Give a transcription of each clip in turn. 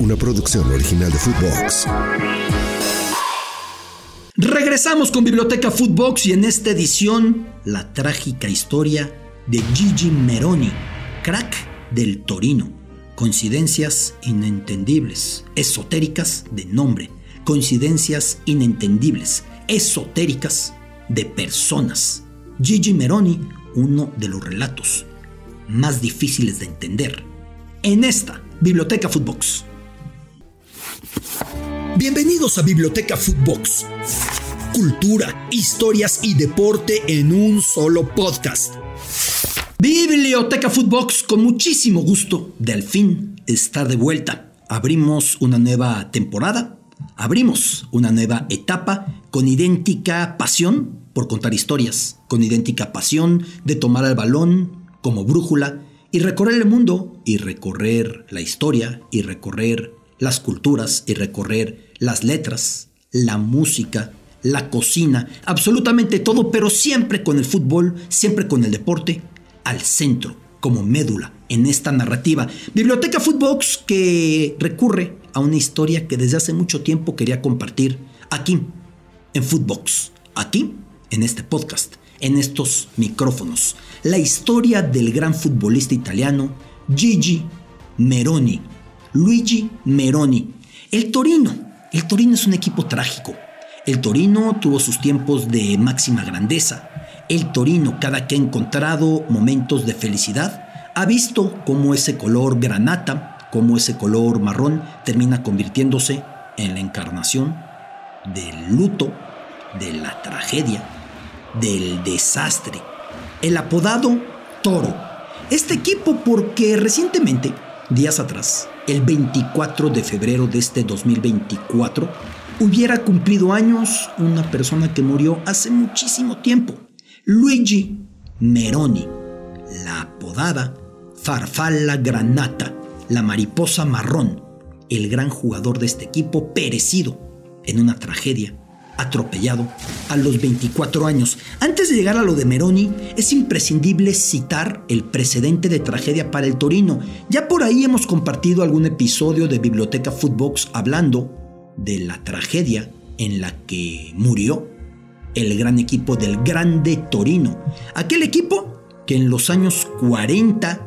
una producción original de Footbox. Regresamos con Biblioteca Footbox y en esta edición la trágica historia de Gigi Meroni, crack del Torino. Coincidencias inentendibles, esotéricas de nombre, coincidencias inentendibles, esotéricas de personas. Gigi Meroni, uno de los relatos más difíciles de entender. En esta Biblioteca Footbox. Bienvenidos a Biblioteca Footbox. Cultura, historias y deporte en un solo podcast. Biblioteca Footbox con muchísimo gusto de al fin estar de vuelta. Abrimos una nueva temporada, abrimos una nueva etapa con idéntica pasión por contar historias, con idéntica pasión de tomar el balón como brújula y recorrer el mundo y recorrer la historia y recorrer las culturas y recorrer las letras, la música, la cocina, absolutamente todo, pero siempre con el fútbol, siempre con el deporte al centro, como médula en esta narrativa. Biblioteca Footbox que recurre a una historia que desde hace mucho tiempo quería compartir aquí, en Footbox, aquí, en este podcast, en estos micrófonos. La historia del gran futbolista italiano Gigi Meroni, Luigi Meroni. El Torino, el Torino es un equipo trágico. El Torino tuvo sus tiempos de máxima grandeza. El Torino, cada que ha encontrado momentos de felicidad, ha visto cómo ese color granata, cómo ese color marrón termina convirtiéndose en la encarnación del luto, de la tragedia, del desastre. El apodado Toro. Este equipo porque recientemente, días atrás, el 24 de febrero de este 2024, hubiera cumplido años una persona que murió hace muchísimo tiempo, Luigi Meroni, la apodada Farfalla Granata, la mariposa marrón, el gran jugador de este equipo perecido en una tragedia atropellado a los 24 años. Antes de llegar a lo de Meroni, es imprescindible citar el precedente de tragedia para el Torino. Ya por ahí hemos compartido algún episodio de Biblioteca Footbox hablando de la tragedia en la que murió el gran equipo del Grande Torino. Aquel equipo que en los años 40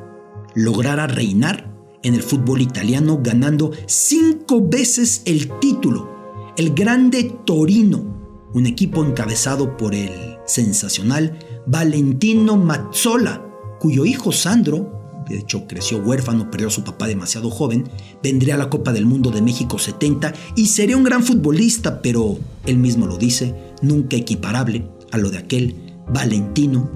lograra reinar en el fútbol italiano ganando cinco veces el título el grande Torino, un equipo encabezado por el sensacional Valentino Mazzola, cuyo hijo Sandro, de hecho creció huérfano, perdió a su papá demasiado joven, vendría a la Copa del Mundo de México 70 y sería un gran futbolista, pero él mismo lo dice, nunca equiparable a lo de aquel Valentino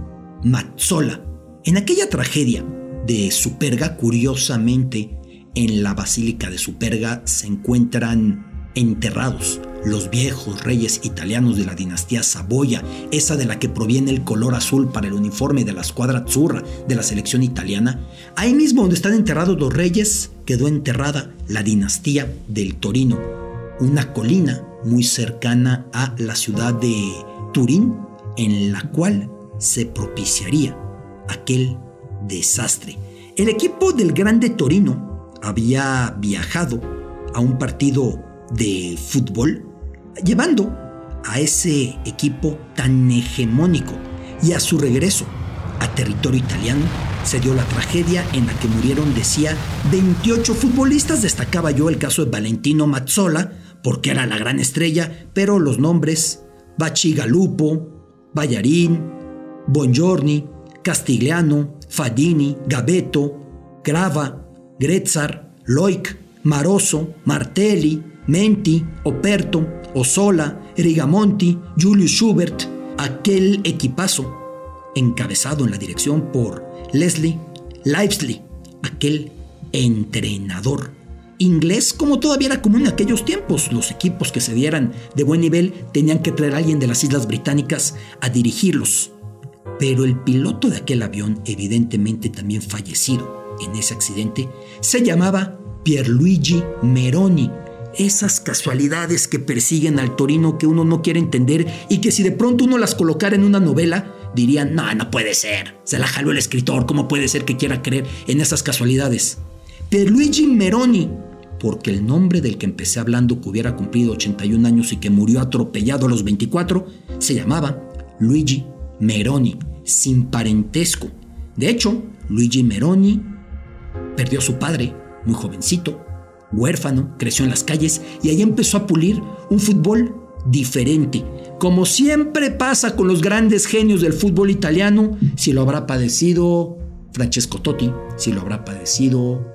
Mazzola. En aquella tragedia de Superga, curiosamente, en la Basílica de Superga se encuentran enterrados los viejos reyes italianos de la dinastía Saboya, esa de la que proviene el color azul para el uniforme de la escuadra azzurra de la selección italiana, ahí mismo donde están enterrados los reyes, quedó enterrada la dinastía del Torino, una colina muy cercana a la ciudad de Turín, en la cual se propiciaría aquel desastre. El equipo del Grande Torino había viajado a un partido de fútbol, llevando a ese equipo tan hegemónico y a su regreso a territorio italiano se dio la tragedia en la que murieron, decía, 28 futbolistas. Destacaba yo el caso de Valentino Mazzola, porque era la gran estrella, pero los nombres Baci Galupo, Ballarín, Bongiorni, Castigliano, Fadini, Gabeto, Grava, Gretzar, Loic, Maroso, Martelli, Menti, Operto, Osola, Rigamonti, Julius Schubert, aquel equipazo encabezado en la dirección por Leslie Livesley, aquel entrenador inglés como todavía era común en aquellos tiempos. Los equipos que se dieran de buen nivel tenían que traer a alguien de las Islas Británicas a dirigirlos. Pero el piloto de aquel avión, evidentemente también fallecido en ese accidente, se llamaba Pierluigi Meroni, esas casualidades que persiguen al Torino que uno no quiere entender y que si de pronto uno las colocara en una novela, dirían, no, no puede ser, se la jaló el escritor, ¿cómo puede ser que quiera creer en esas casualidades? Luigi Meroni, porque el nombre del que empecé hablando que hubiera cumplido 81 años y que murió atropellado a los 24 se llamaba Luigi Meroni, sin parentesco. De hecho, Luigi Meroni perdió a su padre muy jovencito, huérfano, creció en las calles y ahí empezó a pulir un fútbol diferente. Como siempre pasa con los grandes genios del fútbol italiano, si lo habrá padecido Francesco Totti, si lo habrá padecido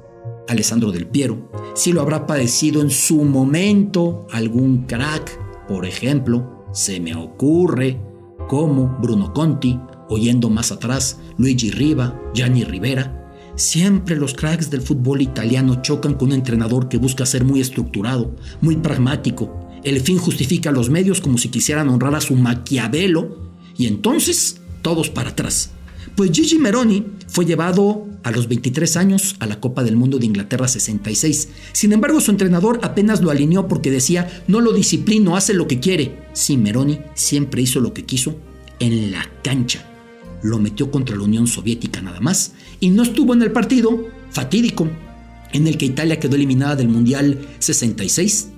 Alessandro Del Piero, si lo habrá padecido en su momento algún crack, por ejemplo, se me ocurre como Bruno Conti, oyendo más atrás Luigi Riva, Gianni Rivera. Siempre los cracks del fútbol italiano chocan con un entrenador que busca ser muy estructurado, muy pragmático. El fin justifica los medios como si quisieran honrar a su Maquiavelo y entonces todos para atrás. Pues Gigi Meroni fue llevado a los 23 años a la Copa del Mundo de Inglaterra 66. Sin embargo, su entrenador apenas lo alineó porque decía, no lo disciplino, hace lo que quiere. Sí, Meroni siempre hizo lo que quiso en la cancha. Lo metió contra la Unión Soviética nada más y no estuvo en el partido fatídico en el que Italia quedó eliminada del Mundial 66,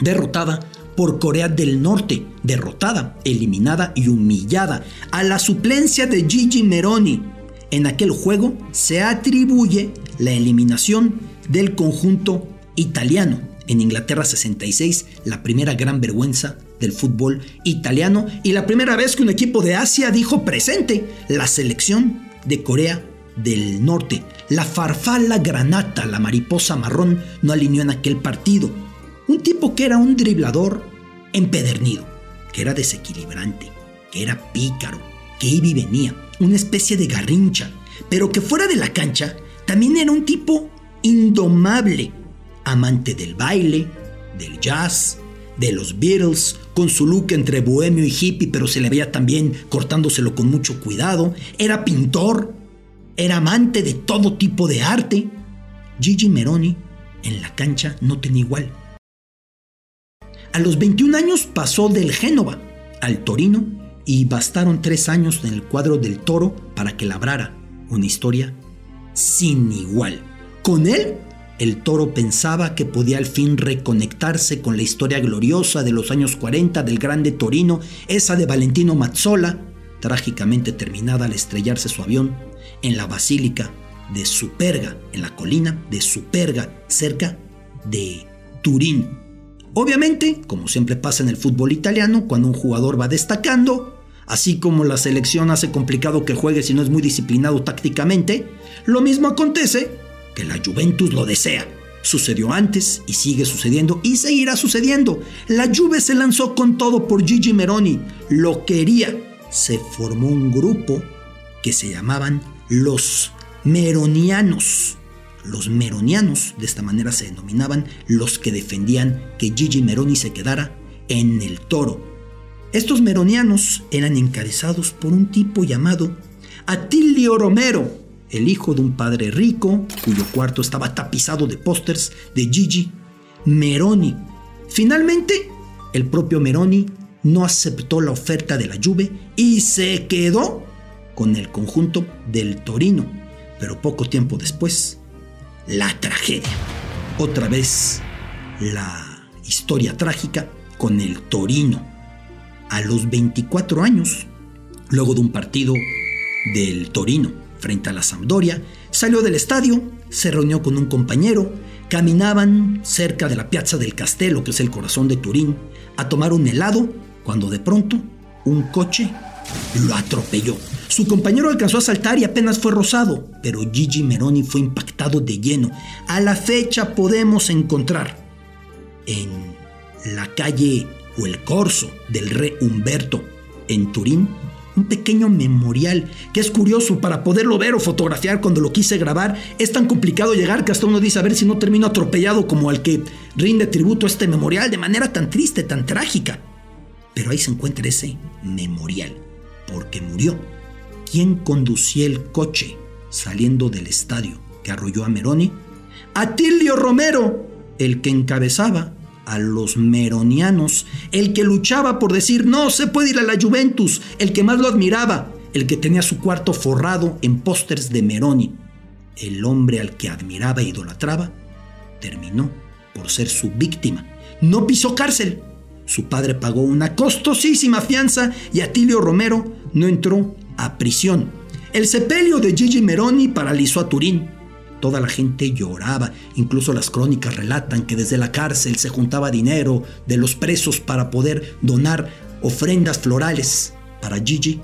derrotada por Corea del Norte, derrotada, eliminada y humillada a la suplencia de Gigi Meroni. En aquel juego se atribuye la eliminación del conjunto italiano. En Inglaterra 66, la primera gran vergüenza del fútbol italiano y la primera vez que un equipo de Asia dijo presente, la selección de Corea del Norte. La farfala granata, la mariposa marrón, no alineó en aquel partido. Un tipo que era un driblador empedernido, que era desequilibrante, que era pícaro, que iba y venía, una especie de garrincha, pero que fuera de la cancha también era un tipo indomable, amante del baile, del jazz, de los Beatles, con su look entre bohemio y hippie, pero se le veía también cortándoselo con mucho cuidado, era pintor, era amante de todo tipo de arte. Gigi Meroni en la cancha no tenía igual. A los 21 años pasó del Génova al Torino y bastaron tres años en el cuadro del Toro para que labrara una historia sin igual. Con él, el Toro pensaba que podía al fin reconectarse con la historia gloriosa de los años 40 del grande Torino, esa de Valentino Mazzola, trágicamente terminada al estrellarse su avión en la basílica de Superga, en la colina de Superga, cerca de Turín. Obviamente, como siempre pasa en el fútbol italiano, cuando un jugador va destacando, así como la selección hace complicado que juegue si no es muy disciplinado tácticamente, lo mismo acontece que la Juventus lo desea. Sucedió antes y sigue sucediendo y seguirá sucediendo. La Juve se lanzó con todo por Gigi Meroni, lo quería. Se formó un grupo que se llamaban los Meronianos. Los Meronianos, de esta manera se denominaban los que defendían que Gigi Meroni se quedara en el toro. Estos Meronianos eran encabezados por un tipo llamado Atilio Romero, el hijo de un padre rico cuyo cuarto estaba tapizado de pósters de Gigi Meroni. Finalmente, el propio Meroni no aceptó la oferta de la Juve y se quedó con el conjunto del Torino. Pero poco tiempo después, la tragedia. Otra vez, la historia trágica con el Torino. A los 24 años, luego de un partido del Torino frente a la Sampdoria, salió del estadio, se reunió con un compañero, caminaban cerca de la Piazza del Castello, que es el corazón de Turín, a tomar un helado, cuando de pronto un coche lo atropelló. Su compañero alcanzó a saltar y apenas fue rozado, pero Gigi Meroni fue impactado de lleno. A la fecha podemos encontrar en la calle o el corso del rey Humberto en Turín un pequeño memorial que es curioso para poderlo ver o fotografiar cuando lo quise grabar. Es tan complicado llegar que hasta uno dice a ver si no termino atropellado como al que rinde tributo a este memorial de manera tan triste, tan trágica. Pero ahí se encuentra ese memorial, porque murió. ¿Quién conducía el coche saliendo del estadio que arrolló a Meroni? Atilio Romero, el que encabezaba a los meronianos, el que luchaba por decir no se puede ir a la Juventus, el que más lo admiraba, el que tenía su cuarto forrado en pósters de Meroni, el hombre al que admiraba e idolatraba, terminó por ser su víctima. No pisó cárcel. Su padre pagó una costosísima fianza y Atilio Romero no entró a prisión. El sepelio de Gigi Meroni paralizó a Turín. Toda la gente lloraba, incluso las crónicas relatan que desde la cárcel se juntaba dinero de los presos para poder donar ofrendas florales para Gigi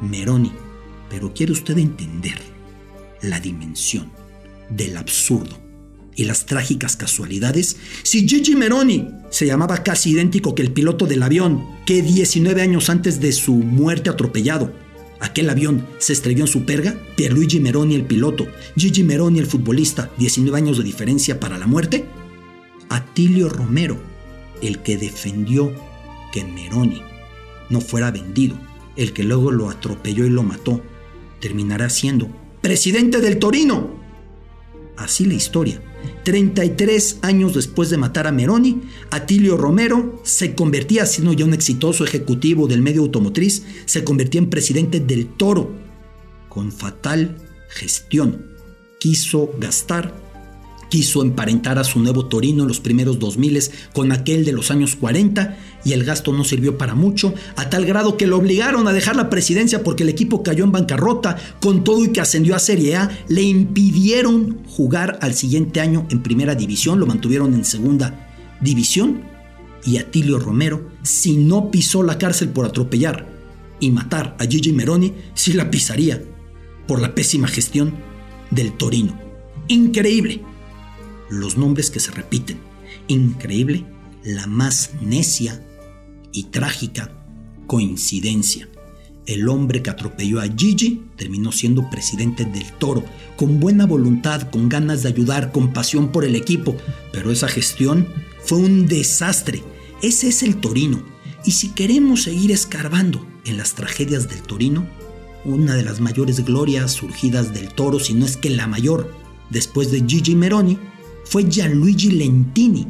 Meroni. Pero quiere usted entender la dimensión del absurdo y las trágicas casualidades, si Gigi Meroni se llamaba casi idéntico que el piloto del avión que 19 años antes de su muerte atropellado, aquel avión se estrelló en su perga, Pierluigi Meroni el piloto, Gigi Meroni el futbolista, 19 años de diferencia para la muerte, Atilio Romero, el que defendió que Meroni no fuera vendido, el que luego lo atropelló y lo mató, terminará siendo presidente del Torino. Así la historia. 33 años después de matar a Meroni, Atilio Romero se convertía, siendo ya un exitoso ejecutivo del medio automotriz, se convertía en presidente del Toro. Con fatal gestión. Quiso gastar quiso emparentar a su nuevo Torino en los primeros 2000 con aquel de los años 40 y el gasto no sirvió para mucho, a tal grado que lo obligaron a dejar la presidencia porque el equipo cayó en bancarrota, con todo y que ascendió a Serie A, le impidieron jugar al siguiente año en primera división, lo mantuvieron en segunda división. Y Atilio Romero, si no pisó la cárcel por atropellar y matar a Gigi Meroni, sí la pisaría por la pésima gestión del Torino. Increíble los nombres que se repiten. Increíble, la más necia y trágica coincidencia. El hombre que atropelló a Gigi terminó siendo presidente del Toro, con buena voluntad, con ganas de ayudar, con pasión por el equipo, pero esa gestión fue un desastre. Ese es el Torino. Y si queremos seguir escarbando en las tragedias del Torino, una de las mayores glorias surgidas del Toro, si no es que la mayor, después de Gigi Meroni, fue Gianluigi Lentini,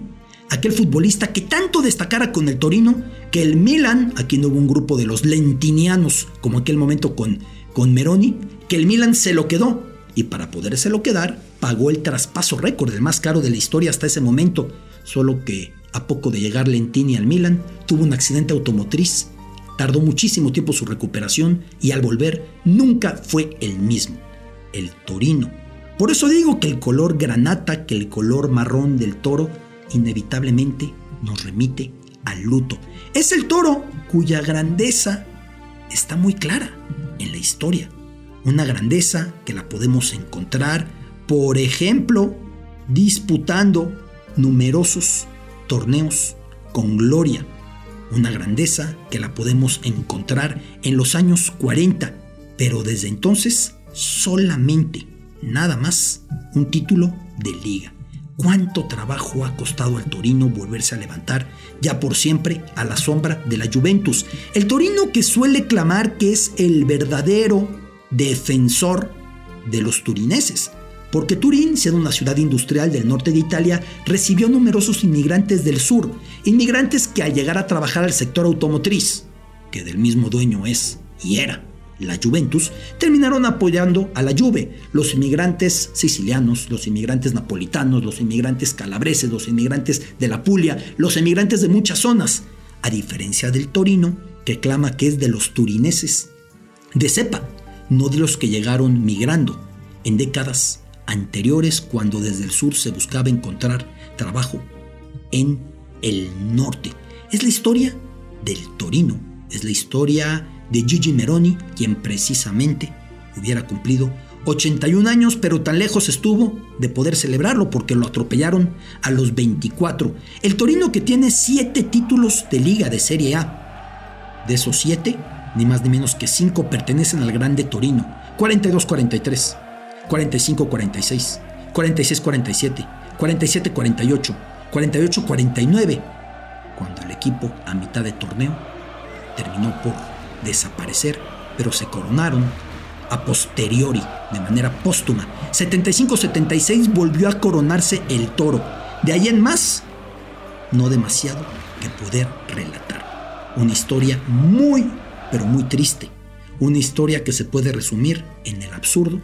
aquel futbolista que tanto destacara con el Torino que el Milan, aquí no hubo un grupo de los lentinianos como aquel momento con, con Meroni, que el Milan se lo quedó y para podérselo quedar pagó el traspaso récord, el más caro de la historia hasta ese momento, solo que a poco de llegar Lentini al Milan tuvo un accidente automotriz, tardó muchísimo tiempo su recuperación y al volver nunca fue el mismo. El Torino por eso digo que el color granata, que el color marrón del toro, inevitablemente nos remite al luto. Es el toro cuya grandeza está muy clara en la historia. Una grandeza que la podemos encontrar, por ejemplo, disputando numerosos torneos con gloria. Una grandeza que la podemos encontrar en los años 40, pero desde entonces solamente nada más un título de liga. ¿Cuánto trabajo ha costado al Torino volverse a levantar ya por siempre a la sombra de la Juventus? El Torino que suele clamar que es el verdadero defensor de los turineses, porque Turín, siendo una ciudad industrial del norte de Italia, recibió numerosos inmigrantes del sur, inmigrantes que al llegar a trabajar al sector automotriz, que del mismo dueño es y era la Juventus, terminaron apoyando a la Juve, los inmigrantes sicilianos, los inmigrantes napolitanos, los inmigrantes calabreses, los inmigrantes de la Puglia, los inmigrantes de muchas zonas, a diferencia del Torino, que clama que es de los turineses, de cepa, no de los que llegaron migrando. En décadas anteriores cuando desde el sur se buscaba encontrar trabajo en el norte. Es la historia del Torino, es la historia de Gigi Meroni, quien precisamente hubiera cumplido 81 años, pero tan lejos estuvo de poder celebrarlo porque lo atropellaron a los 24. El Torino que tiene 7 títulos de liga de Serie A. De esos 7, ni más ni menos que 5 pertenecen al Grande Torino. 42-43, 45-46, 46-47, 47-48, 48-49. Cuando el equipo a mitad de torneo terminó por desaparecer, pero se coronaron a posteriori, de manera póstuma. 75-76 volvió a coronarse el toro. De ahí en más, no demasiado que poder relatar. Una historia muy, pero muy triste. Una historia que se puede resumir en el absurdo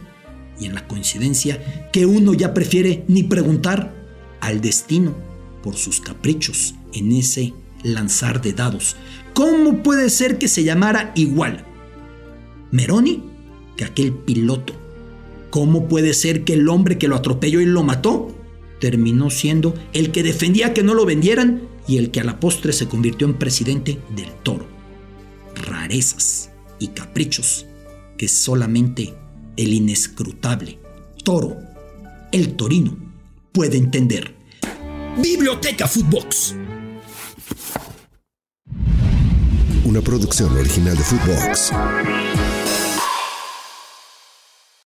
y en la coincidencia que uno ya prefiere ni preguntar al destino por sus caprichos en ese lanzar de dados. ¿Cómo puede ser que se llamara igual Meroni que aquel piloto? ¿Cómo puede ser que el hombre que lo atropelló y lo mató terminó siendo el que defendía que no lo vendieran y el que a la postre se convirtió en presidente del toro? Rarezas y caprichos que solamente el inescrutable toro, el torino, puede entender. Biblioteca Footbox. Producción original de Footbox.